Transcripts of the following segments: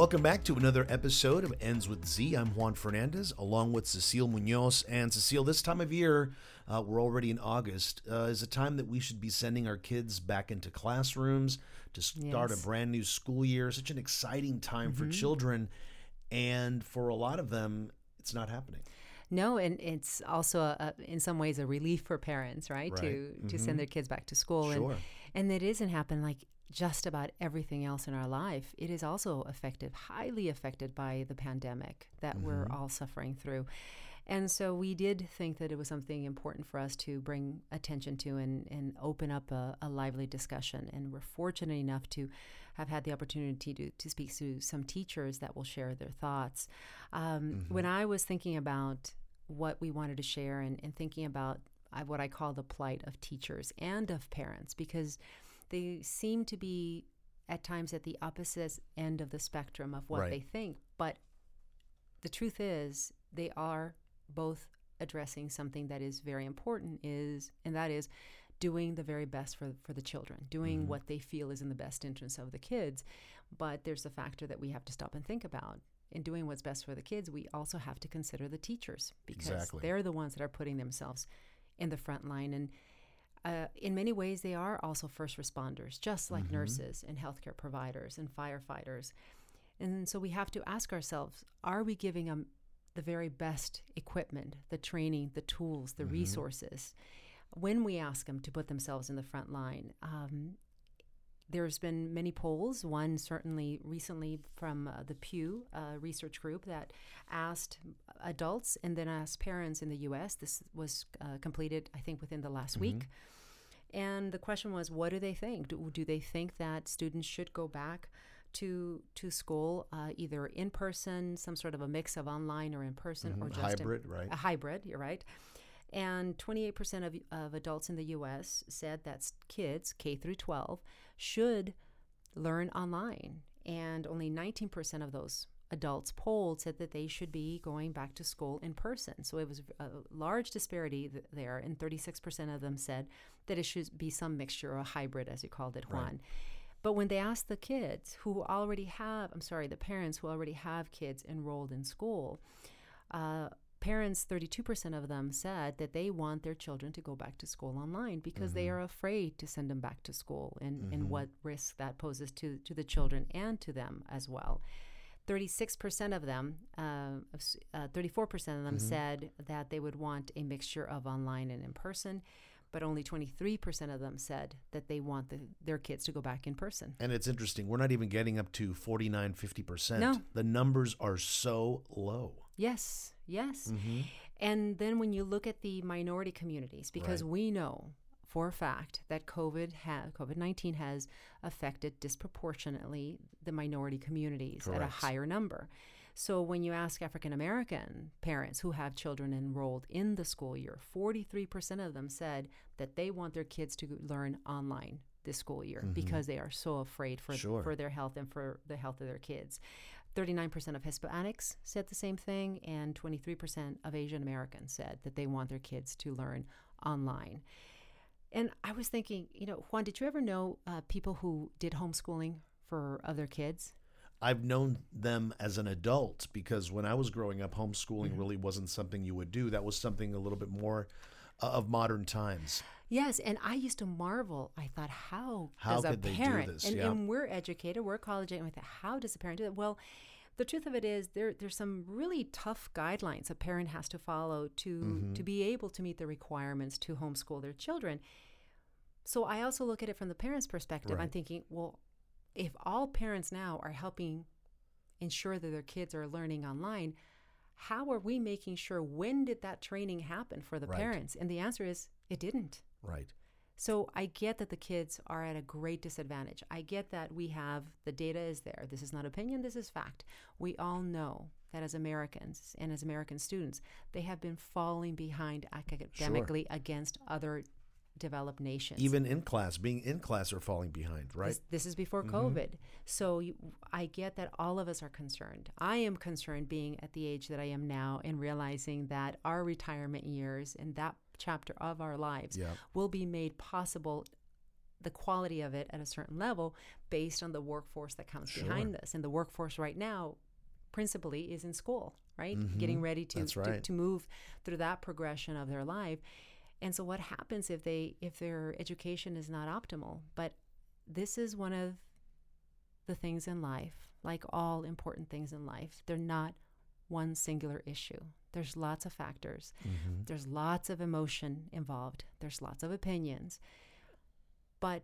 Welcome back to another episode of Ends with Z. I'm Juan Fernandez, along with Cecile Munoz. And Cecile, this time of year, uh, we're already in August, uh, is a time that we should be sending our kids back into classrooms to start Yes. a brand new school year. Such an exciting time for children. And for a lot of them, it's not happening. No, and it's also a, a, in some ways a relief for parents, right? To Right. to send their kids back to school, Sure. and and it isn't happening. like just about everything else in our life. It is also affected, highly affected by the pandemic that we're all suffering through. And so we did think that it was something important for us to bring attention to and, and open up a, a lively discussion. And we're fortunate enough to have had the opportunity to, to speak to some teachers that will share their thoughts. Um, When I was thinking about what we wanted to share and, and thinking about what I call the plight of teachers and of parents, because they seem to be at times at the opposite end of the spectrum of what Right. they think. But the truth is, they are both addressing something that is very important is and that is doing the very best for for the children doing mm-hmm. what they feel is in the best interest of the kids but there's a factor that we have to stop and think about in doing what's best for the kids we also have to consider the teachers because Exactly. they're the ones that are putting themselves in the front line and uh, in many ways they are also first responders just like nurses and healthcare providers and firefighters. And so we have to ask ourselves are we giving them the very best equipment, the training, the tools, the resources? When we ask them to put themselves in the front line? Um, there's been many polls, one certainly recently from uh, the Pew uh, Research Group that asked adults and then asked parents in the US. This was uh, completed, I think, within the last week. And the question was, what do they think? Do, do they think that students should go back to to school uh, either in person, some sort of a mix of online or in person, or just in- Hybrid, right? a hybrid? You're right. And 28% of, of adults in the U.S. said that kids K through 12 should learn online, and only 19% of those adults polled said that they should be going back to school in person. So it was a large disparity th- there, and 36% of them said that it should be some mixture or a hybrid, as you called it, Juan. But when they asked the kids who already have, I'm sorry, the parents who already have kids enrolled in school, uh, parents, 32% of them said that they want their children to go back to school online because they are afraid to send them back to school and, and what risk that poses to, to the children and to them as well. 36% of them, uh, uh, 34% of them said that they would want a mixture of online and in person, but only 23% of them said that they want the, their kids to go back in person. And it's interesting. We're not even getting up to 49, 50%. No. The numbers are so low. Yes, yes. Mm-hmm. And then when you look at the minority communities, because we know for a fact that COVID ha- COVID nineteen has affected disproportionately the minority communities at a higher number. So when you ask African American parents who have children enrolled in the school year, forty three percent of them said that they want their kids to learn online this school year mm-hmm. because they are so afraid for Sure. for their health and for the health of their kids. 39% of Hispanics said the same thing, and 23% of Asian Americans said that they want their kids to learn online. And I was thinking, you know, Juan, did you ever know uh, people who did homeschooling for other kids? I've known them as an adult because when I was growing up, Mm-hmm. homeschooling really wasn't something you would do. That was something a little bit more uh, of modern times. Yes, and I used to marvel. I thought, how, How does a do parent? this? And, Yeah. and we're educated, we're college educated. I thought, how does a parent do that? Well, the truth of it is, there there's some really tough guidelines a parent has to follow to Mm-hmm. to be able to meet the requirements to homeschool their children. So I also look at it from the parent's perspective. I'm thinking, well, if all parents now are helping ensure that their kids are learning online, how are we making sure when did that training happen for the Right. parents? And the answer is it didn't. Right. So I get that the kids are at a great disadvantage. I get that we have the data is there. This is not opinion, this is fact. We all know that as Americans and as American students, they have been falling behind academically against other developed nations. Even in class, being in class are falling behind, right? This, this is before mm-hmm. COVID. So you, I get that all of us are concerned. I am concerned being at the age that I am now and realizing that our retirement years and that chapter of our lives Yeah. will be made possible the quality of it at a certain level based on the workforce that comes Sure. behind this. And the workforce right now principally is in school, right? Getting ready to, Mm-hmm. To to move through that progression of their life. And so what happens if they if their education is not optimal? But this is one of the things in life, like all important things in life. They're not one singular issue. There's lots of factors. Mm-hmm. There's lots of emotion involved. There's lots of opinions. But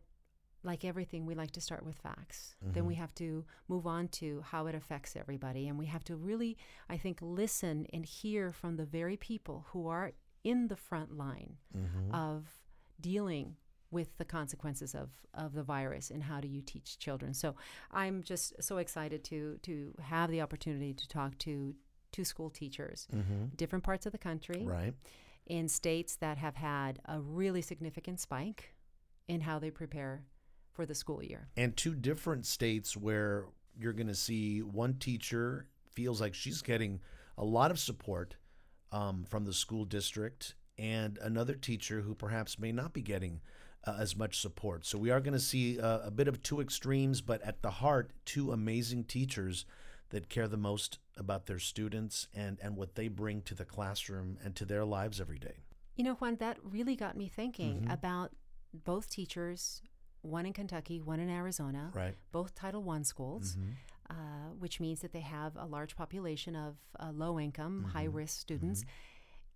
like everything, we like to start with facts. Then we have to move on to how it affects everybody. And we have to really, I think, listen and hear from the very people who are in the front line Mm-hmm. of dealing with the consequences of, of the virus and how do you teach children. So I'm just so excited to to have the opportunity to talk to to school teachers, different parts of the country Mm-hmm. Right. in states that have had a really significant spike in how they prepare for the school year. and two different states where you're going to see one teacher feels like she's getting a lot of support um, from the school district and another teacher who perhaps may not be getting uh, as much support. So we are going to see uh, a bit of two extremes, but at the heart, two amazing teachers that care the most about their students and, and what they bring to the classroom and to their lives every day. You know, Juan, that really got me thinking Mm-hmm. about both teachers, one in Kentucky, one in Arizona, Right. both Title I schools, Mm-hmm. uh, which means that they have a large population of uh, low income, Mm-hmm. high risk students.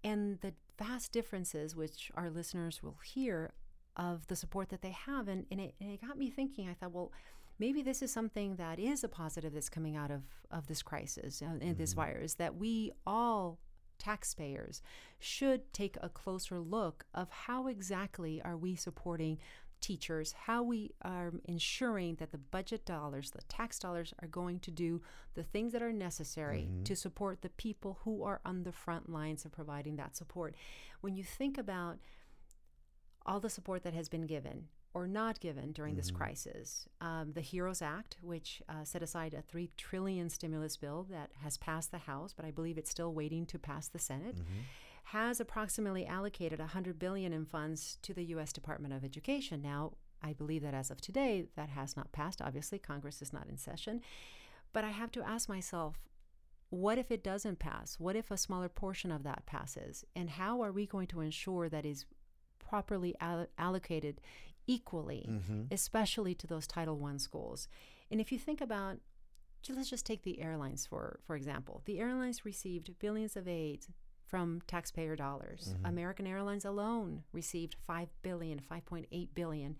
And the vast differences, which our listeners will hear, of the support that they have. And, and, it, and it got me thinking, I thought, well, maybe this is something that is a positive that's coming out of, of this crisis uh, and this virus, that we all taxpayers should take a closer look of how exactly are we supporting teachers, how we are ensuring that the budget dollars, the tax dollars are going to do the things that are necessary to support the people who are on the front lines of providing that support. When you think about all the support that has been given or not given during this crisis. Um, the HEROES Act, which uh, set aside a three trillion stimulus bill that has passed the House, but I believe it's still waiting to pass the Senate, has approximately allocated 100 billion in funds to the U.S. Department of Education. Now, I believe that as of today, that has not passed. Obviously, Congress is not in session, but I have to ask myself. What if it doesn't pass? What if a smaller portion of that passes? And how are we going to ensure that is properly allocated equally, mm-hmm. especially to those Title I schools. And if you think about, let's just take the airlines for for example. The airlines received billions of aid from taxpayer dollars. Mm-hmm. American Airlines alone received 5 billion, 5.8 billion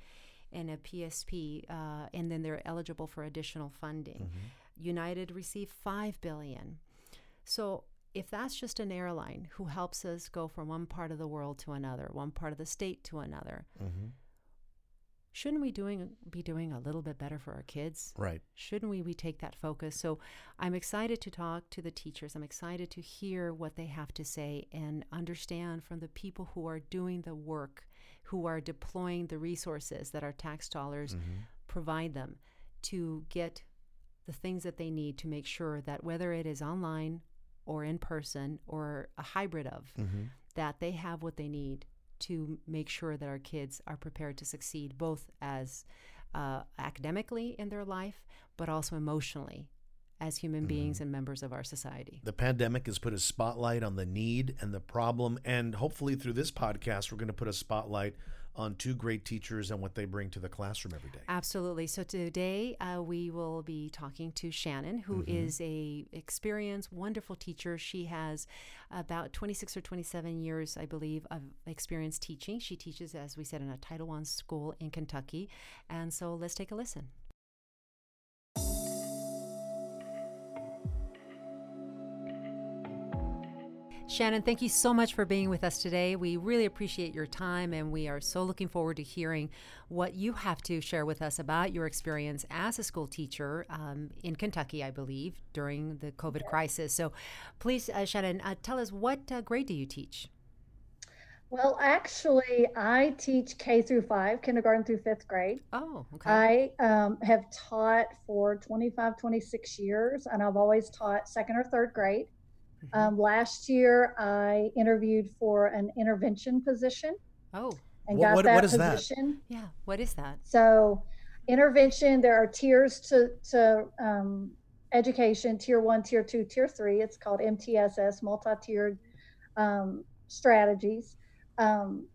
in a PSP, uh, and then they're eligible for additional funding. Mm-hmm. United received 5 billion. So if that's just an airline who helps us go from one part of the world to another, one part of the state to another, shouldn't we doing be doing a little bit better for our kids? Right. Shouldn't we we take that focus? So I'm excited to talk to the teachers. I'm excited to hear what they have to say and understand from the people who are doing the work, who are deploying the resources that our tax dollars mm-hmm. provide them to get the things that they need to make sure that whether it is online or in person or a hybrid of, mm-hmm. that they have what they need to make sure that our kids are prepared to succeed both as uh, academically in their life, but also emotionally as human beings and members of our society. The pandemic has put a spotlight on the need and the problem. And hopefully, through this podcast, we're going to put a spotlight on two great teachers and what they bring to the classroom every day. Absolutely. So today uh, we will be talking to Shannon, who is a experienced, wonderful teacher. She has about 26 or 27 years, I believe, of experience teaching. She teaches, as we said, in a Title I school in Kentucky. And so let's take a listen. Shannon, thank you so much for being with us today. We really appreciate your time, and we are so looking forward to hearing what you have to share with us about your experience as a school teacher um, in Kentucky, I believe, during the COVID crisis. So, please, uh, Shannon, uh, tell us what uh, grade do you teach? Well, actually, I teach K through five, kindergarten through fifth grade. Oh, okay. I um, have taught for 25, 26 years, and I've always taught second or third grade. Mhm. Um, last year, I interviewed for an intervention position, oh, and What- got what- that what is that? position. Yeah. What is that? So, intervention, there are tiers to, to um, education tier one, tier two, tier three. It's called MTSS, multi tiered um, strategies, um,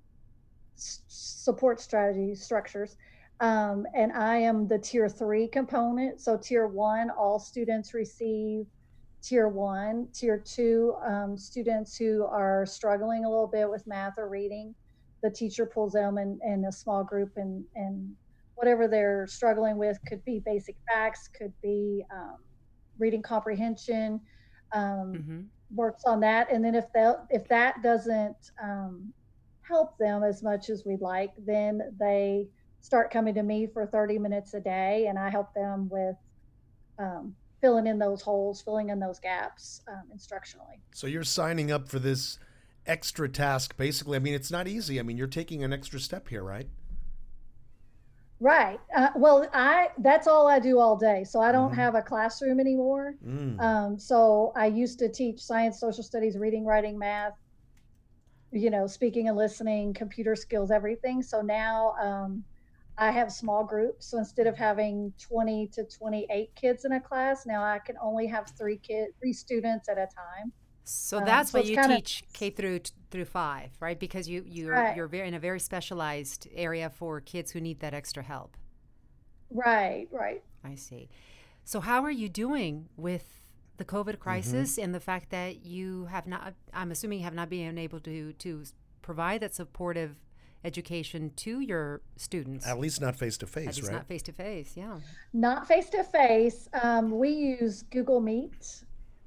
s- support strategies, structures. Um, and I am the tier three component. So, tier one, all students receive tier one. Tier two, um, students who are struggling a little bit with math or reading, the teacher pulls them in, in a small group and, and whatever they're struggling with could be basic facts, could be um, reading comprehension. Um, hmm Works on that, and then if that if that doesn't um, help them as much as we'd like, then they start coming to me for 30 minutes a day, and I help them with um, filling in those holes, filling in those gaps um, instructionally. So you're signing up for this extra task, basically. I mean, it's not easy. I mean, you're taking an extra step here, right? Right. Uh, well, I that's all I do all day, so I don't Mhm. have a classroom anymore. Mm. Um, so I used to teach science, social studies, reading, writing, math, you know, speaking and listening, computer skills, everything. So now um, I have small groups. So instead of having 20 to 28 kids in a class, now I can only have three kid, three students at a time. So Um, that's so why you kinda- teach K through through five, right? Because you you're Right. you're very in a very specialized area for kids who need that extra help. Right, right. I see. So how are you doing with the Mm-hmm. COVID crisis and the fact that you have not? I'm assuming you have not been able to to provide that supportive education to your students. At least not face to At face, least right? not face to face. Yeah. Not face to face. Um, We use Google Meet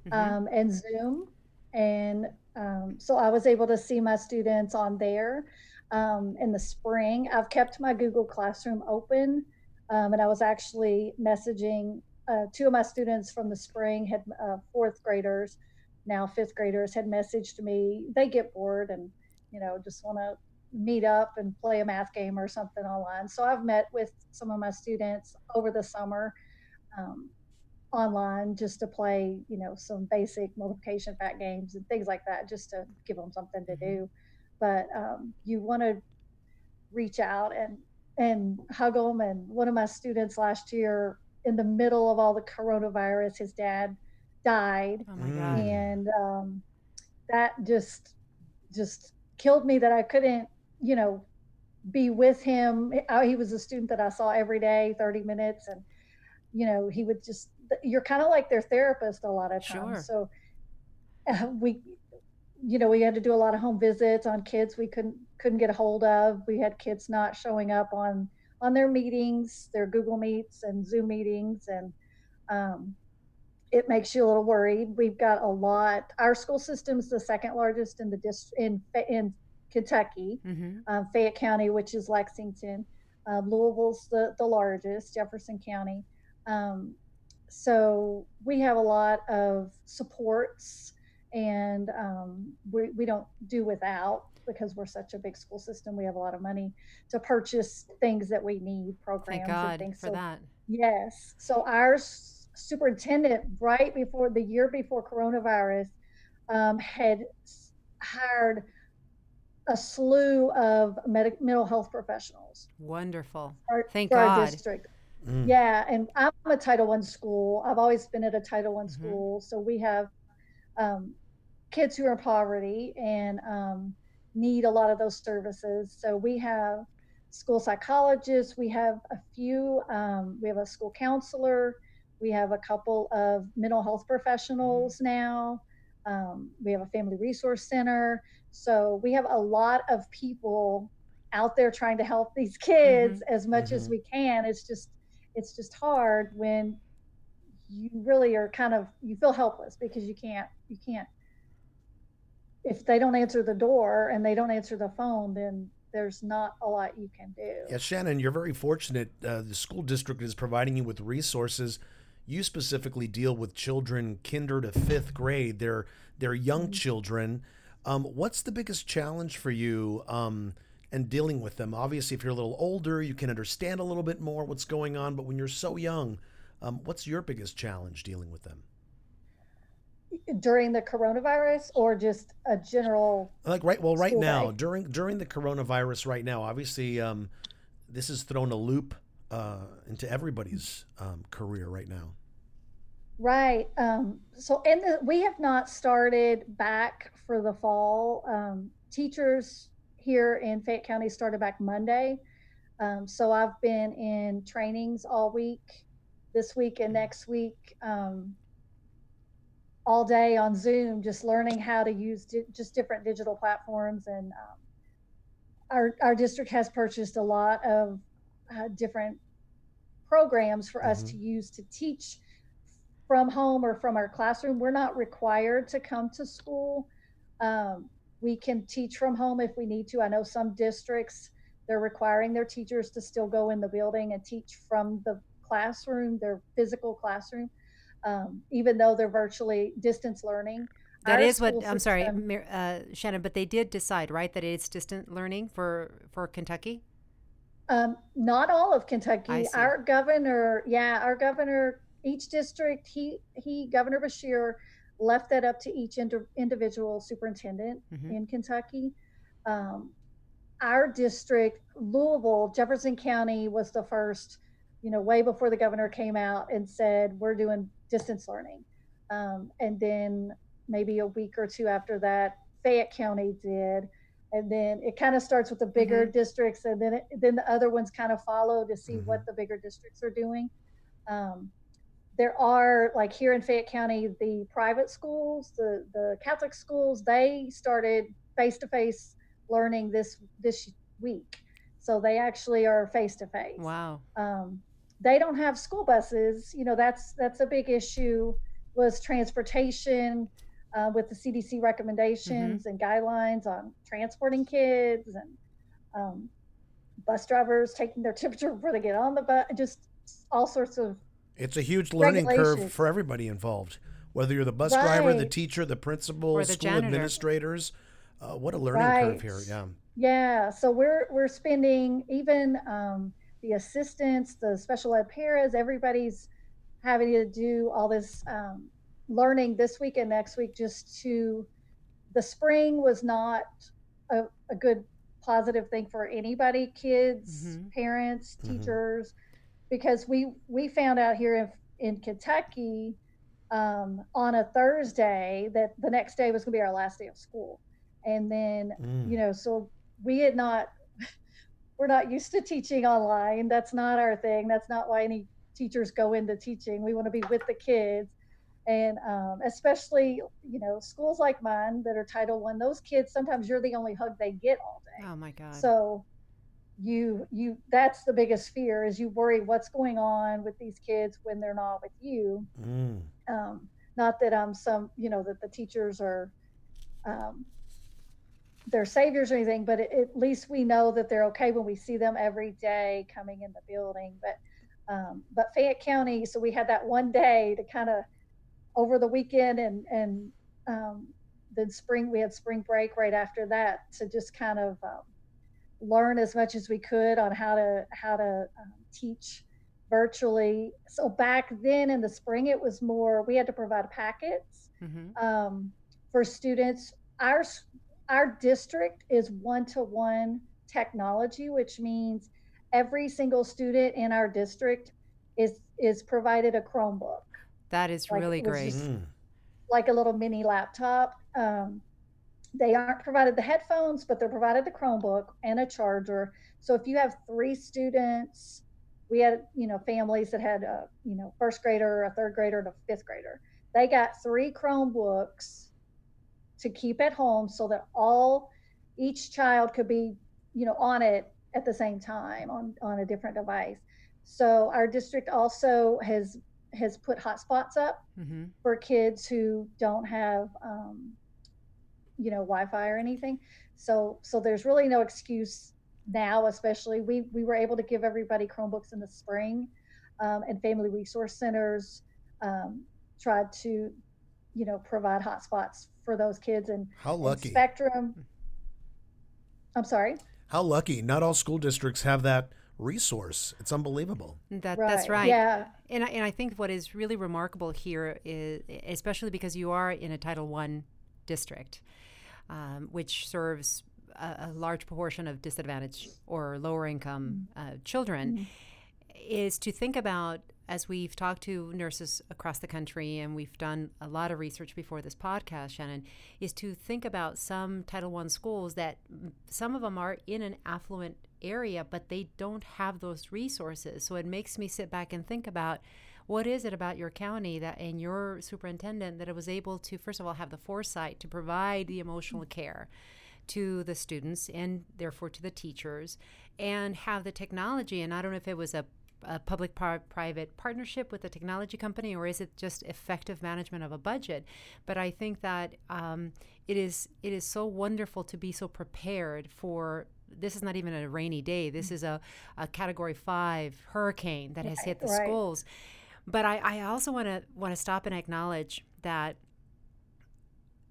Mhm. um, and Zoom. And um, so I was able to see my students on there um, in the spring. I've kept my Google Classroom open, um, and I was actually messaging uh, two of my students from the spring, had uh, fourth graders, now fifth graders, had messaged me. They get bored and you know just want to meet up and play a math game or something online. So I've met with some of my students over the summer. Um, online just to play, you know, some basic multiplication fact games and things like that, just to give them something to do. But um, you want to reach out and and hug them. And one of my students last year, in the middle of all the coronavirus, his dad died, Oh my Mm. God. and um, that just just killed me that I couldn't, you know, be with him. I- He was a student that I saw every day, 30 minutes, and you know, he would just you're kind of like their therapist a lot of times. Sure. So uh, we you know, we had to do a lot of home visits on kids we couldn't couldn't get a hold of. We had kids not showing up on on their meetings, their Google Meets and Zoom meetings, and um, it makes you a little worried. We've got a lot. Our school system's the second largest in the district in in Kentucky, hmm um, Fayette County, which is Lexington. Uh, Louisville's the the largest, Jefferson County. Um, so we have a lot of supports, and um, we we don't do without because we're such a big school system. We have a lot of money to purchase things that we need, programs Thank and things. for so that. Yes. So our superintendent, right before the year before coronavirus, um, had s- hired a slew of medic- mental health professionals. Wonderful. for- Thank for our God. district. Mm. Yeah, and I'm a Title One school. I've always been at a Title One Mhm. school, so we have um, kids who are in poverty and um, need a lot of those services. So we have school psychologists. We have a few. Um, we have a school counselor. We have a couple of mental health professionals now. Um, we have a family resource center. So we have a lot of people out there trying to help these kids as much as Mhm. we can. It's just it's just hard when you really are kind of you feel helpless because you can't you can't if they don't answer the door and they don't answer the phone then there's not a lot you can do Yeah, Shannon, you're very fortunate. Uh, the school district is providing you with resources. You specifically deal with children kinder to fifth grade. They're they're young children. Um, what's the biggest challenge for you um, and dealing with them? Obviously, if you're a little older, you can understand a little bit more what's going on. But when you're so young, um, what's your biggest challenge dealing with them? during the coronavirus or just a general like right well right now during during the coronavirus right now obviously um, this has thrown a loop uh, into everybody's um, career right now Right. Um, so, in the we have not started back for the fall. Um, teachers here in Fayette County started back Monday. Um, so I've been in trainings all week, this week and next week, um, all day on Zoom, just learning how to use di- just different digital platforms. And um, our our district has purchased a lot of uh, different programs for us Mhm. to use to teach from home or from our classroom. We're not required to come to school. Um, we can teach from home if we need to. I know some districts they're requiring their teachers to still go in the building and teach from the classroom, their physical classroom, um, even though they're virtually distance learning. That Our is what I'm sorry, system- uh, Shannon. But they did decide, right, that it's distant learning for for Kentucky. Um, not all of Kentucky. Our governor, yeah, our governor, each district, he he, Governor Beshear, left that up to each indi- individual superintendent Mhm. in Kentucky. Um, our district, Louisville, Jefferson County, was the first. You know, way before the governor came out and said we're doing distance learning, um, and then maybe a week or two after that, Fayette County did and then it kind of starts with the bigger districts and then it, then the other ones kind of follow to see what the bigger districts are doing um, there are like here in fayette county the private schools the the catholic schools they started face-to-face learning this this week. So they actually are face-to-face. Wow. um, they don't have school buses. You know that's that's a big issue was transportation uh, with the cdc recommendations and guidelines on transporting kids and um, bus drivers taking their temperature before they get on the bus just all sorts of it's a huge learning curve for everybody involved whether you're the bus driver the teacher the principal the school janitor. administrators uh, what a learning curve here yeah Yeah, so we're we're spending even um, the assistants, the special ed paras, everybody's having to do all this um, learning this week and next week just to. The spring was not a, a good positive thing for anybody, kids, Mhm. parents, Mhm. teachers, because we we found out here in, in Kentucky um, on a Thursday that the next day was going to be our last day of school, and then Mm. you know so we had not we're not used to teaching online. That's not our thing. That's not why any teachers go into teaching. We want to be with the kids. And um, especially you know schools like mine that are title one those kids sometimes you're the only hug they get all day. Oh my God. so you you that's the biggest fear is you worry what's going on with these kids when they're not with you Mm. um, not that I'm some, you know, that the teachers are, um, they're saviors or anything, but at, at least we know that they're okay when we see them every day coming in the building. But, um, but Fayette County, so we had that one day to kind of over the weekend and, and, um, then spring, we had spring break right after that to just kind of, um, learn as much as we could on how to, how to um, teach virtually. So back then in the spring, it was more we had to provide packets hmm um, for students. Our our district is one to one technology, which means every single student in our district is is provided a Chromebook, That is Like, really great. just- Mm. like a little mini laptop. Um, they aren't provided the headphones, but they're provided the Chromebook and a charger. So if you have three students, we had you know families that had a you know first grader, a third grader, and a fifth grader. They got three Chromebooks to keep at home so that all each child could be you know on it at the same time on on a different device. So our district also has has put hotspots up hmm for kids who don't have um, you know wi-fi or anything so so there's really no excuse now especially we we were able to give everybody chromebooks in the spring um, and family resource centers um, tried to you know provide hotspots for those kids and, how and lucky spectrum i'm sorry how lucky not all school districts have that resource. It's unbelievable. That Right. that's right. Yeah. And I, and I think what is really remarkable here is, especially because you are in a Title One district, um, which serves a, a large proportion of disadvantaged or lower income uh, children, is to think about as we've talked to nurses across the country and we've done a lot of research before this podcast shannon is to think about some title one schools that some of them are in an affluent area but they don't have those resources. So it makes me sit back and think about what is it about your county that and your superintendent that it was able to first of all have the foresight to provide the emotional care to the students and therefore to the teachers and have the technology? And i don't know if it was a, a public par- private partnership with a technology company or is it just effective management of a budget? But i think that um, it is it is so wonderful to be so prepared for this is not even a rainy day. This is a, a category five hurricane that has hit the Right. schools but i, I also want to want to stop and acknowledge that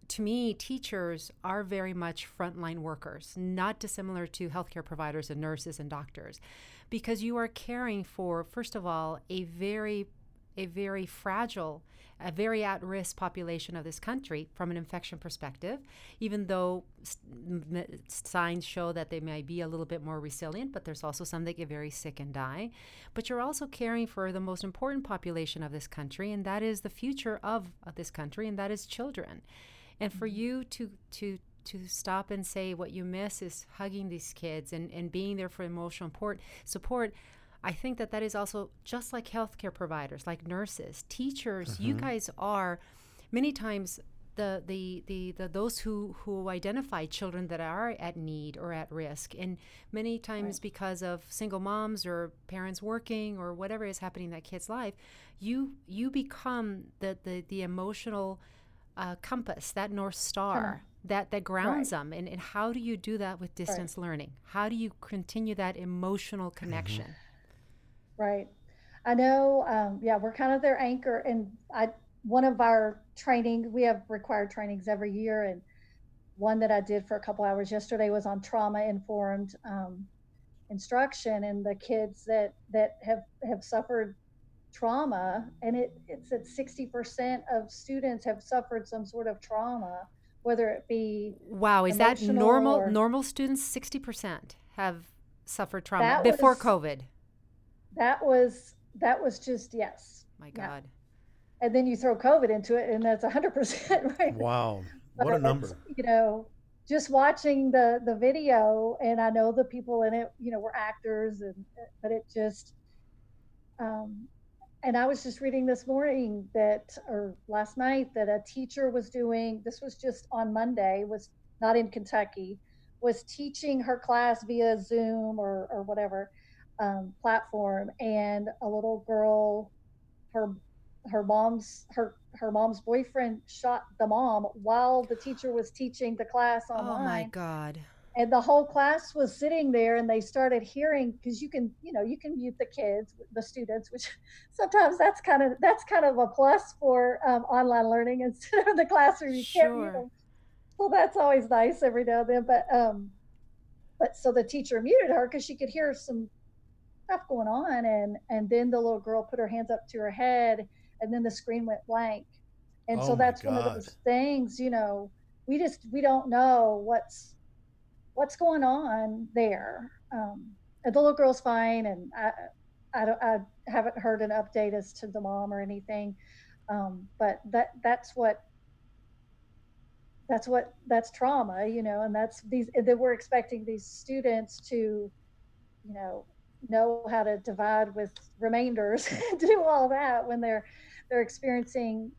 to me, teachers are very much frontline workers, not dissimilar to healthcare providers and nurses and doctors, because you are caring for, first of all, a very, a very fragile, a very at-risk population of this country from an infection perspective. Even though s- m- signs show that they may be a little bit more resilient, but there's also some that get very sick and die. But you're also caring for the most important population of this country, and that is the future of, of this country, and that is children and for mm-hmm. you to to to stop and say what you miss is hugging these kids and, and being there for emotional support support i think that that is also just like healthcare providers like nurses teachers you guys are many times the, the, the, the those who, who identify children that are at need or at risk. And many times because of single moms or parents working or whatever is happening in that kid's life you you become the, the, the emotional uh, compass, that north star that that grounds them. And, and how do you do that with distance learning? How do you continue that emotional connection? Right. I know. Um, yeah, we're kind of their anchor, and I one of our training. We have required trainings every year, and one that I did for a couple hours yesterday was on trauma informed um, instruction, and the kids that that have have suffered trauma, and it it's at sixty percent of students have suffered some sort of trauma, whether it be Wow, is that normal? or- Normal students, sixty percent have suffered trauma That before was- COVID. That was that was just yes, My Yeah. God. and then you throw COVID into it, and that's hundred percent right. Wow. What a number. You know, just watching the the video, and I know the people in it, you know, were actors, and but it just, um, and I was just reading this morning that, or last night, that a teacher was doing. This was just on Monday. Was not in Kentucky. Was teaching her class via Zoom or or whatever um, platform, and a little girl, her her mom's her her mom's boyfriend shot the mom while the teacher was teaching the class online. Oh my God. and the whole class was sitting there and they started hearing because you can you know you can mute the kids the students which sometimes that's kind of that's kind of a plus for um, online learning instead of the classroom you can't mute Sure. them so that's always nice every now and then but um but so the teacher muted her because she could hear some stuff going on and and then the little girl put her hands up to her head and then the screen went blank. And Oh so that's one of those things you know we just we don't know what's what's going on there. Um and the little girl's fine and i i don't i haven't heard an update as to the mom or anything. Um but that that's what that's what that's trauma you know and that's these that we're expecting these students to you know know how to divide with remainders do all that when they're they're experiencing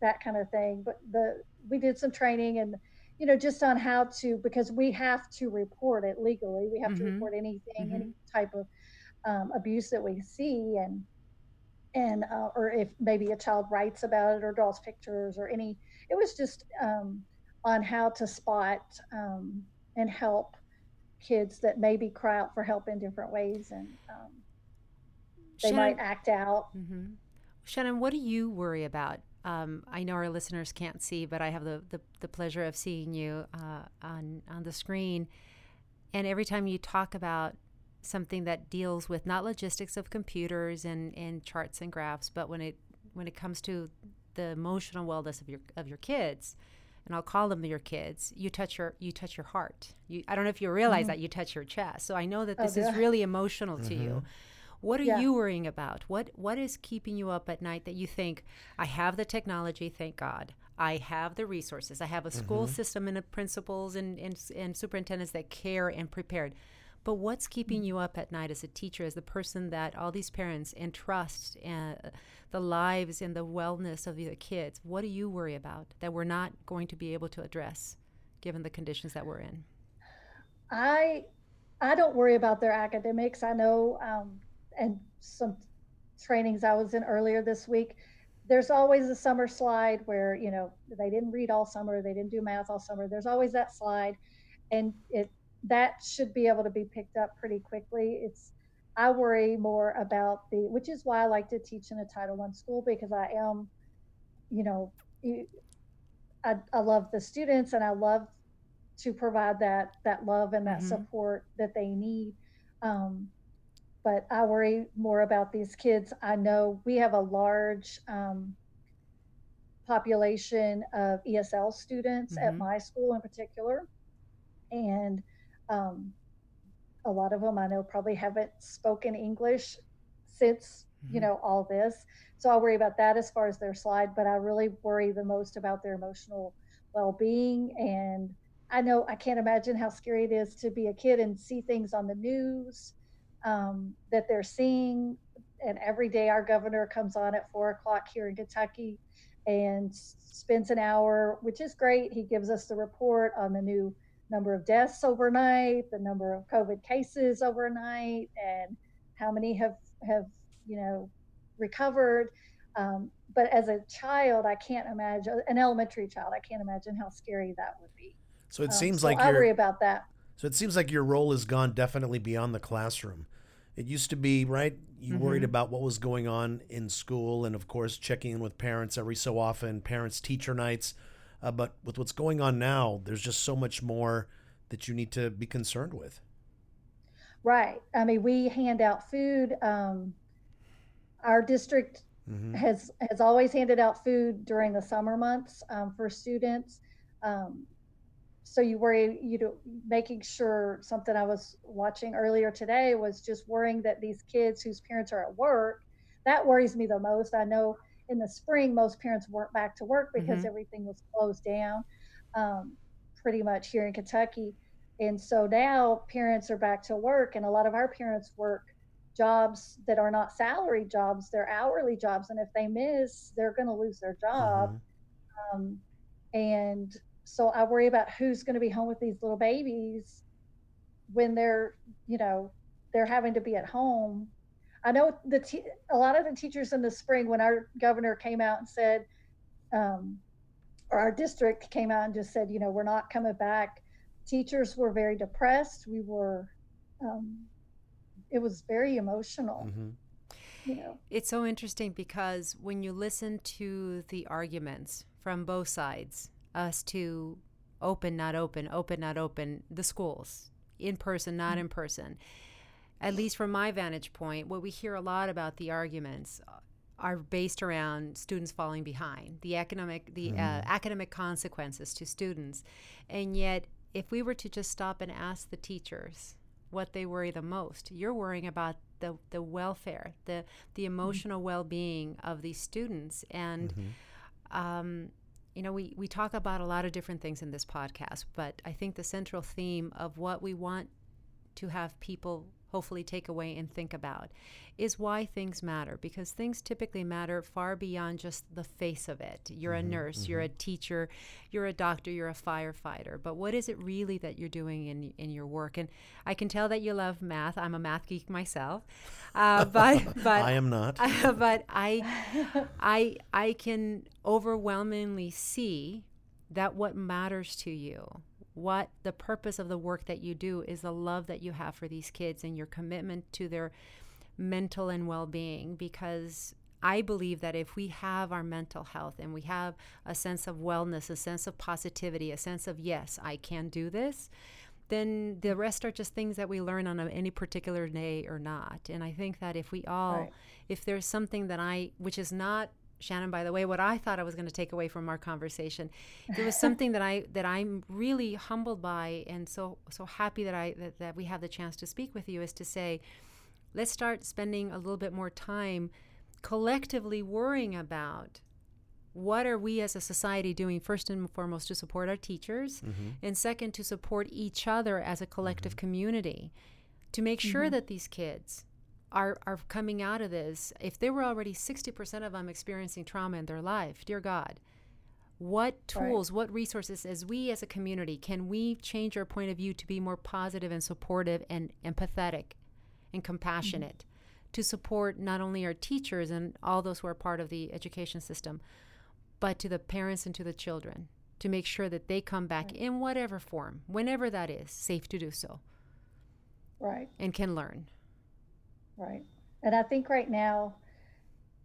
that kind of thing but the we did some training and you know just on how to because we have to report it legally we have to Mhm. report anything Mhm. any type of um, abuse that we see and and uh, or if maybe a child writes about it or draws pictures or any it was just um, on how to spot um, and help kids that maybe cry out for help in different ways and um, they Shannon, might act out hmm Shannon, what do you worry about? Um, I know our listeners can't see, but I have the, the, the pleasure of seeing you uh, on on the screen. And every time you talk about something that deals with not logistics of computers and, and charts and graphs, but when it when it comes to the emotional wellness of your of your kids, and I'll call them your kids, you touch your you touch your heart. You, I don't know if you realize mm-hmm. that you touch your chest. So I know that this oh, is really emotional mm-hmm. to you. Mm-hmm. What are yeah. you worrying about? What what is keeping you up at night that you think I have the technology, thank God. I have the resources. I have a school mm-hmm. system and principals and, and, and superintendents that care and prepared. But what's keeping mm. you up at night as a teacher, as the person that all these parents entrust uh, the lives and the wellness of the kids? What do you worry about that we're not going to be able to address given the conditions that we're in? I I don't worry about their academics. I know, um, and some trainings I was in earlier this week. There's always a summer slide where you know they didn't read all summer, they didn't do math all summer. There's always that slide, and it that should be able to be picked up pretty quickly. It's I worry more about the, which is why I like to teach in a Title One school because I am, you know, I, I love the students and I love to provide that that love and that mm-hmm. support that they need. Um, but I worry more about these kids. I know we have a large um, population of ESL students mm-hmm. at my school in particular, and um, a lot of them I know probably haven't spoken English since mm-hmm. you know all this. So I worry about that as far as their slide, but I really worry the most about their emotional well-being and I know I can't imagine how scary it is to be a kid and see things on the news um, that they're seeing. And every day our governor comes on at four o'clock here in Kentucky and spends an hour, which is great. He gives us the report on the new number of deaths overnight, the number of COVID cases overnight, and how many have have you know recovered. Um, but as a child, I can't imagine an elementary child. I can't imagine how scary that would be. So it um, seems so like I worry about that. So it seems like your role has gone definitely beyond the classroom. It used to be right. You mm-hmm. worried about what was going on in school, and of course, checking in with parents every so often. Parents teacher nights uh, but with what's going on now, there's just so much more that you need to be concerned with. Right. I mean, we hand out food. Um, our district mm-hmm. has has always handed out food during the summer months um, for students. Um, so you worry, you know, making sure something I was watching earlier today was just worrying that these kids whose parents are at work. That worries me the most. I know in the spring, most parents weren't back to work because mm-hmm. everything was closed down, um, pretty much here in Kentucky. And so now parents are back to work, and a lot of our parents work jobs that are not salary jobs, they're hourly jobs. And if they miss, they're going to lose their job. Mm-hmm. Um, and so I worry about who's going to be home with these little babies when they're, you know, they're having to be at home I know the te- a lot of the teachers in the spring when our governor came out and said, um, or our district came out and just said, you know, we're not coming back. Teachers were very depressed. We were, um, it was very emotional. Mm-hmm. You know. It's so interesting because when you listen to the arguments from both sides, us to open, not open, open, not open, the schools, in person, not mm-hmm. in person at least from my vantage point, what we hear a lot about the arguments are based around students falling behind, the economic the mm. uh, academic consequences to students, and yet if we were to just stop and ask the teachers what they worry the most, you're worrying about the the welfare, the the mm-hmm. emotional mm. well-being of these students, and mm-hmm. um, you know we we talk about a lot of different things in this podcast, but I think the central theme of what we want to have people hopefully take away and think about is why things matter because things typically matter far beyond just the face of it. You're mm-hmm, a nurse, mm-hmm. you're a teacher, you're a doctor, you're a firefighter. But what is it really that you're doing in in your work? And I can tell that you love math. I'm a math geek myself, uh, but but I am not. but I I I can overwhelmingly see that what matters to you what the purpose of the work that you do is the love that you have for these kids and your commitment to their mental and well-being because I believe that if we have our mental health and we have a sense of wellness, a sense of positivity, a sense of yes, I can do this, then the rest are just things that we learn on a, any particular day or not. And I think that if we all, Right. if there's something that I, which is not Shannon, by the way, what I thought I was going to take away from our conversation, It was something that I that I'm really humbled by, and so so happy that I that, that we have the chance to speak with you is to say, let's start spending a little bit more time collectively worrying about what are we as a society doing first and foremost to support our teachers mm-hmm. and second to support each other as a collective mm-hmm. community to make sure mm-hmm. that these kids are, are coming out of this if they were already 60% of them experiencing trauma in their life dear god what Right. tools what resources as we as a community can we change our point of view to be more positive and supportive and empathetic and compassionate mm-hmm. to support not only our teachers and all those who are part of the education system but to the parents and to the children to make sure that they come back in whatever form whenever that is safe to do so Right. and can learn Right. And I think right now,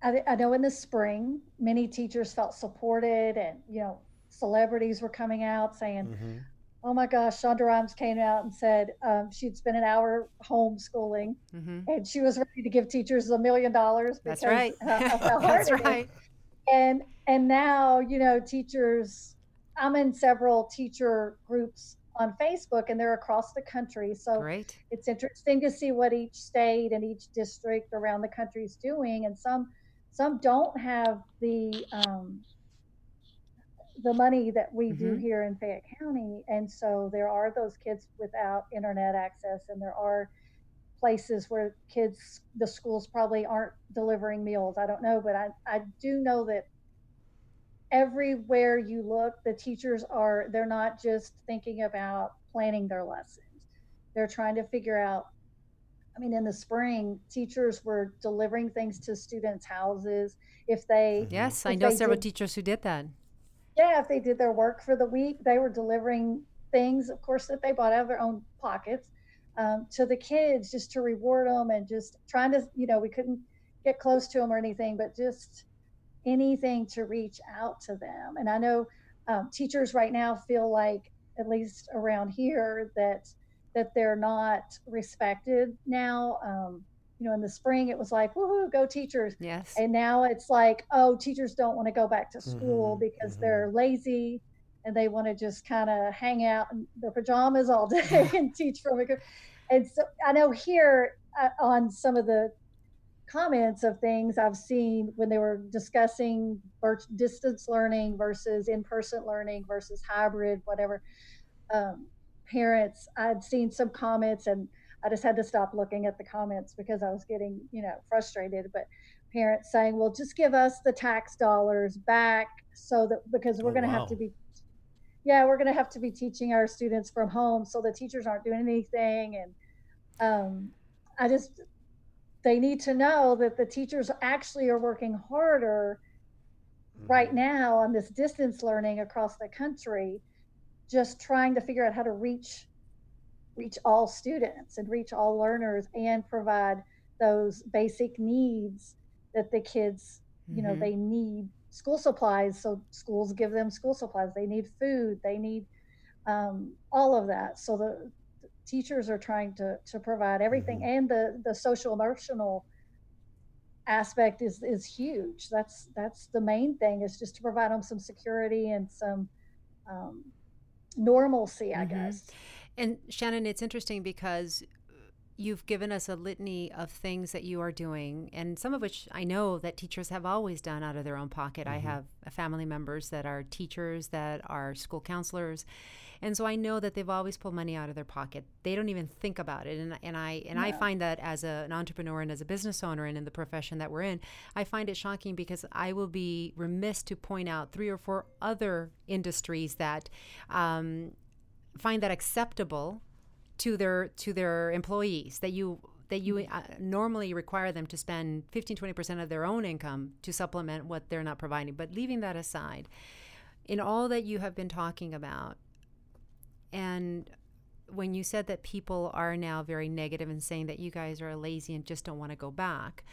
I, I know in the spring, many teachers felt supported and, you know, celebrities were coming out saying, Mhm. oh my gosh, Shonda Rhimes came out and said um, she'd spent an hour homeschooling hmm and she was ready to give teachers a million dollars. that's right of how hard that's right And, and now, you know, teachers, I'm in several teacher groups on Facebook and they're across the country. So great it's interesting to see what each state and each district around the country is doing and some some don't have the um, the money that we do Mhm. here in Fayette County and so there are those kids without internet access and there are places where kids the schools probably aren't delivering meals I don't know but I, I do know that everywhere you look the teachers are they're not just thinking about planning their lessons. They're trying to figure out i mean in the spring teachers were delivering things to students houses. If they yes i know they several did- teachers who did that. Yeah if they did their work for the week they were delivering things of course that they bought out of their own pockets um, to the kids just to reward them and just trying to you know we couldn't get close to them or anything but just anything to reach out to them and i know um, teachers right now feel like at least around here that that they're not respected now um, you know in the spring it was like woohoo go teachers yes and now it's like, oh, teachers don't want to go back to school Mhm, because mhm. they're lazy and they want to just kind of hang out in their pajamas all day and teach from a. And so I know here uh, on some of the comments of things I've seen when they were discussing distance learning versus in person learning versus hybrid, whatever. Um, parents, I'd seen some comments and I just had to stop looking at the comments because I was getting, you know, frustrated. But parents saying, well, just give us the tax dollars back so that because we're Oh, going to wow. have to be, yeah, we're going to have to be teaching our students from home. So the teachers aren't doing anything. And um, I just, they need to know that the teachers actually are working harder right Mhm. now on this distance learning across the country just trying to figure out how to reach reach all students and reach all learners and provide those basic needs that the kids you know Mhm. they need school supplies so schools give them school supplies they need food they need um, all of that so the teachers are trying to to provide everything Mhm. and the the social emotional aspect is is huge that's that's the main thing is just to provide them some security and some um, normalcy i Mhm. guess And Shannon, it's interesting because you've given us a litany of things that you are doing, and some of which I know that teachers have always done out of their own pocket. I have family members that are teachers, that are school counselors, and so I know that they've always pulled money out of their pocket. They don't even think about it, and and I and I find that as a, an entrepreneur and as a business owner and in the profession that we're in, I find it shocking because I will be remiss to point out three or four other industries that. Um, find that acceptable to their to their employees that you that you uh, normally require them to spend 15 20% of their own income to supplement what they're not providing. But leaving that aside in all that you have been talking about and when you said that people are now very negative and saying that you guys are lazy and just don't want to go back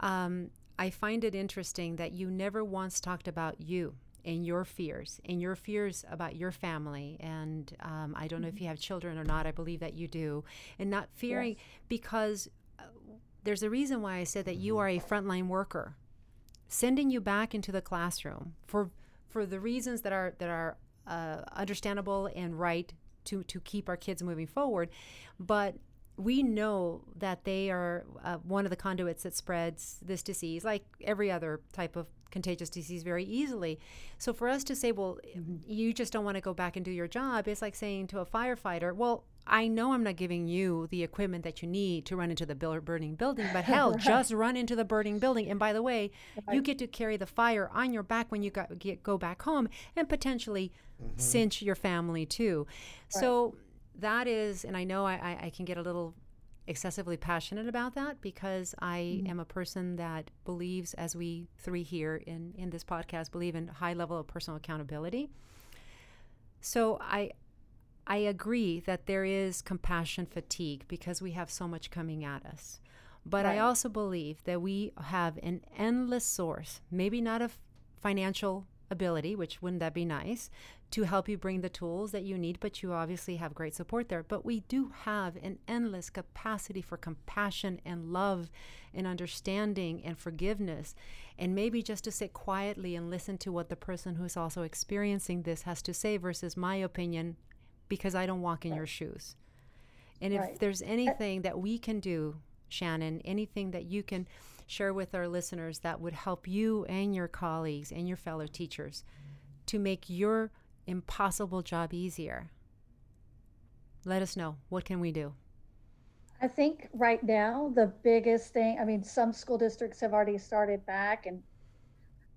um, i find it interesting that you never once talked about you and your fears in your fears about your family. And um, I don't know if you have children or not. I believe that you do. And not fearing Yes. because uh, there's a reason why I said that you are a frontline worker. Sending you back into the classroom for for the reasons that are that are uh, understandable and right to to keep our kids moving forward, but we know that they are uh, one of the conduits that spreads this disease, like every other type of contagious disease, very easily. So for us to say, well, you just don't want to go back and do your job, it's like saying to a firefighter, well, I know I'm not giving you the equipment that you need to run into the burning building, but hell, just run into the burning building. And by the way, you get to carry the fire on your back when you got, get, go back home and potentially cinch your family too. So that is, and I know I, I, I can get a little excessively passionate about that because I mm-hmm. am a person that believes, as we three here in, in this podcast, believe in high level of personal accountability. So I I agree that there is compassion fatigue because we have so much coming at us. But I also believe that we have an endless source, maybe not of financial ability, which wouldn't that be nice, to help you bring the tools that you need, but you obviously have great support there. But we do have an endless capacity for compassion and love and understanding and forgiveness. And maybe just to sit quietly and listen to what the person who's also experiencing this has to say versus my opinion because I don't walk in your shoes. And if Right. there's uh, anything that we can do, Shannon, anything that you can share with our listeners that would help you and your colleagues and your fellow teachers to make your impossible job easier, let us know. What can we do? I think right now the biggest thing. I mean, some school districts have already started back and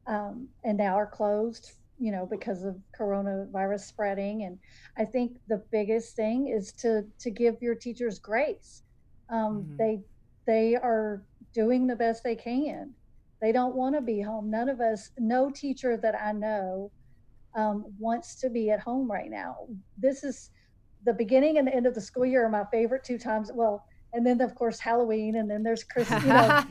um, and now are closed. You know, because of coronavirus spreading. And I think the biggest thing is to to give your teachers grace. Um, Mhm. They they are doing the best they can. They don't want to be home. None of us, no teacher that I know, um, wants to be at home right now. This is the beginning and the end of the school year are my favorite two times. Well, and then of course Halloween, and then there's Christmas. You know,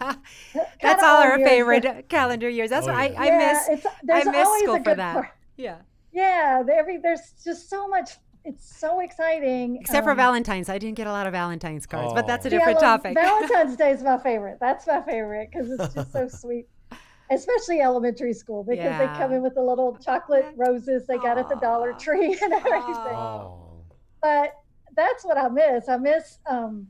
That's all our odd years, favorite but- calendar years. That's Oh, why yeah. I, I yeah, miss. It's, there's miss school for that. part. Yeah. Yeah, every there's just so much. It's so exciting. Except for Um, Valentine's. I didn't get a lot of Valentine's cards, but that's a Oh. see, I different love- topic. Valentine's Day is my favorite. That's my favorite because it's just so sweet. Especially elementary school because they come in with the little chocolate roses they got at the Dollar Tree and everything. Oh. but that's what I miss. I miss um,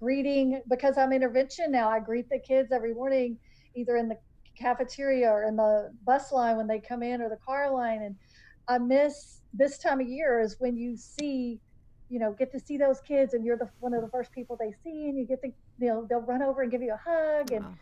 greeting because I'm intervention now. I greet the kids every morning, either in the cafeteria or in the bus line when they come in or the car line. And I miss this time of year is when you see, you know, get to see those kids and you're the one of the first people they see and you get to, you know, they'll run over and give you a hug. And Wow.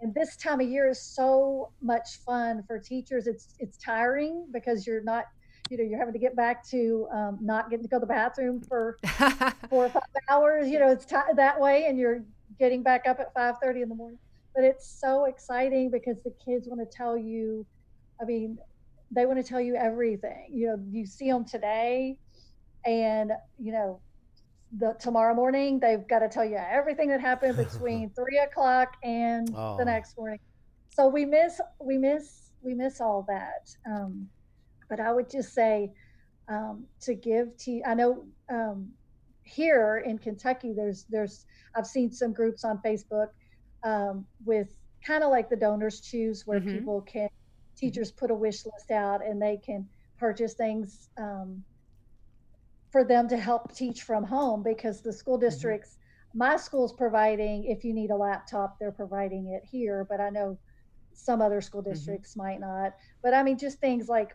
And this time of year is so much fun for teachers. It's it's tiring because you're not, you know, you're having to get back to um, not getting to go to the bathroom for four or five hours. You know, it's ti that way, and you're getting back up at five thirty in the morning. But it's so exciting because the kids want to tell you. I mean, they want to tell you everything. You know, you see them today, and you know, the tomorrow morning they've got to tell you everything that happened between three o'clock and Oh. the next morning. So we miss, we miss, we miss all that. Um, but I would just say um, to give to. I know um, here in Kentucky, there's there's I've seen some groups on Facebook um, with kind of like the donors choose, where Mhm. people can teachers put a wish list out and they can purchase things um, for them to help teach from home because the school districts. My school's providing if you need a laptop, they're providing it here, but I know some other school districts might not. But I mean, just things like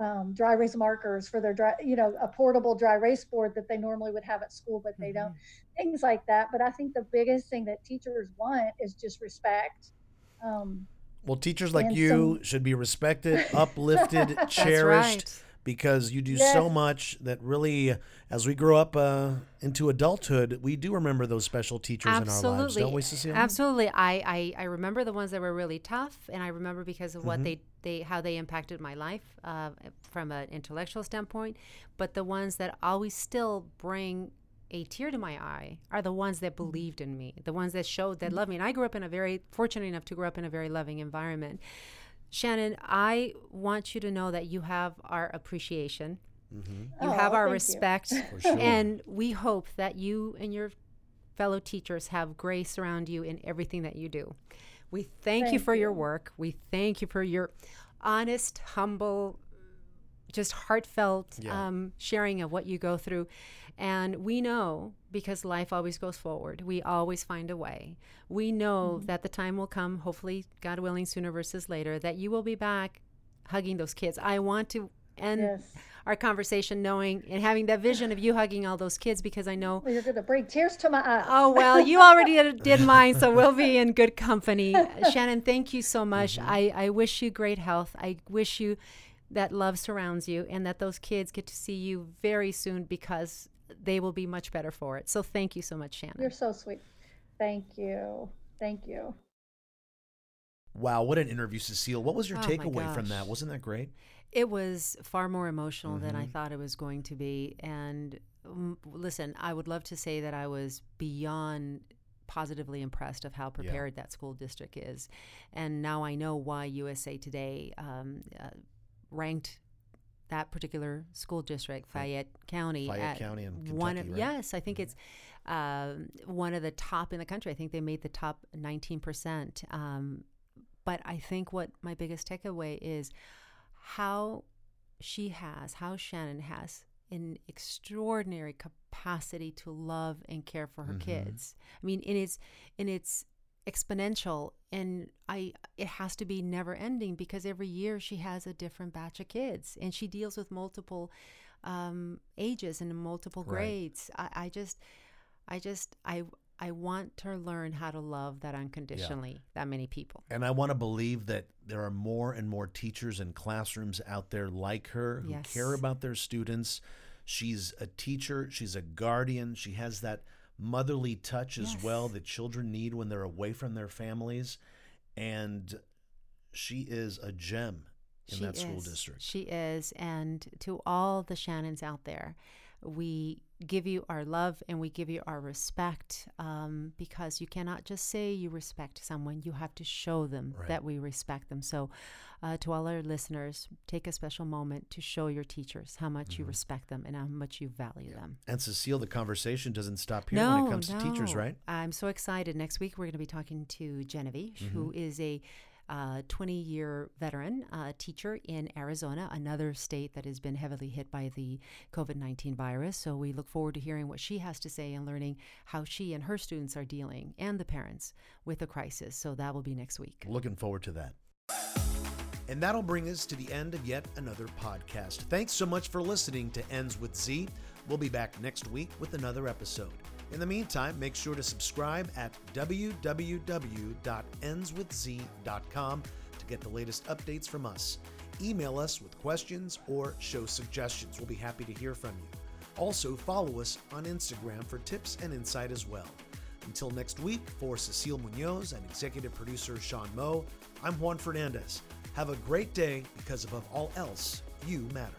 um, dry erase markers for their dry, you know, a portable dry erase board that they normally would have at school, but they don't. Things like that. But I think the biggest thing that teachers want is just respect. Um, Well, teachers like you some- should be respected, uplifted, cherished, right. Because you do so much that really, as we grow up uh, into adulthood, we do remember those special teachers in our lives, don't we, Cecile? Absolutely. I, I, I remember the ones that were really tough, and I remember because of Mm-hmm. what they, they how they impacted my life uh, from an intellectual standpoint. But the ones that always still bring a tear to my eye are the ones that believed in me, the ones that showed that love me. And I grew up in a very fortunate enough to grow up in a very loving environment. Shannon, I want you to know that you have our appreciation. Mm-hmm. You Oh, have our respect. Sure. And we hope that you and your fellow teachers have grace around you in everything that you do. We thank, you Thank for your work. We thank you for your honest, humble, just heartfelt Yeah. um, sharing of what you go through. And we know because life always goes forward, we always find a way. We know Mm-hmm. that the time will come, hopefully, God willing, sooner versus later, that you will be back hugging those kids. I want to end Yes. our conversation knowing and having that vision of you hugging all those kids because I know Well, you're going to bring tears to my eyes. Oh well, you already did, did mine, so we'll be in good company. Shannon, thank you so much. I, I wish you great health. I wish you that love surrounds you and that those kids get to see you very soon because they will be much better for it. So thank you so much, Shannon. You're so sweet. Thank you. Thank you. Wow, what an interview, Cecile. What was your Oh takeaway from that? Wasn't that great? It was far more emotional than I Mhm. thought it was going to be. And um, listen, I would love to say that I was beyond positively impressed of how prepared that school district is. And now I know why USA Today um, uh, ranked that particular school district, Fayette County, Fayette County in one of, right? yes, I think it's um, one of the top in the country. I think they made the top 19%. Um, but I think what my biggest takeaway is how she has, how Shannon has an extraordinary capacity to love and care for her Mhm. kids. I mean, in its in its exponential and I it has to be never ending because every year she has a different batch of kids and she deals with multiple um, ages and multiple Right. grades. I, I just I just I I want to learn how to love that unconditionally that many people. And I want to believe that there are more and more teachers and classrooms out there like her who Yes. care about their students. She's a teacher, she's a guardian, she has that motherly touch as well that children need when they're away from their families. And she is a gem in She that school district. She is. And to all the Shannons out there, we give you our love and we give you our respect um, because you cannot just say you respect someone, you have to show them Right. that we respect them. So, uh, to all our listeners, take a special moment to show your teachers how much Mm-hmm. you respect them and how much you value them. And Cecile, the conversation doesn't stop here no, when it comes no. to teachers, right? I'm so excited. Next week, we're going to be talking to Genevieve, who Mm-hmm. is a 20 year veteran uh, teacher in Arizona, another state that has been heavily hit by the COVID 19 virus. So we look forward to hearing what she has to say and learning how she and her students are dealing and the parents with the crisis. So that will be next week. Looking forward to that. And that'll bring us to the end of yet another podcast. Thanks so much for listening to Ends with Z. We'll be back next week with another episode. In the meantime, make sure to subscribe at www.endswithz.com to get the latest updates from us. Email us with questions or show suggestions. We'll be happy to hear from you. Also, follow us on Instagram for tips and insight as well. Until next week, for Cecile Munoz and executive producer Sean Moe, I'm Juan Fernandez. Have a great day because above all else, you matter.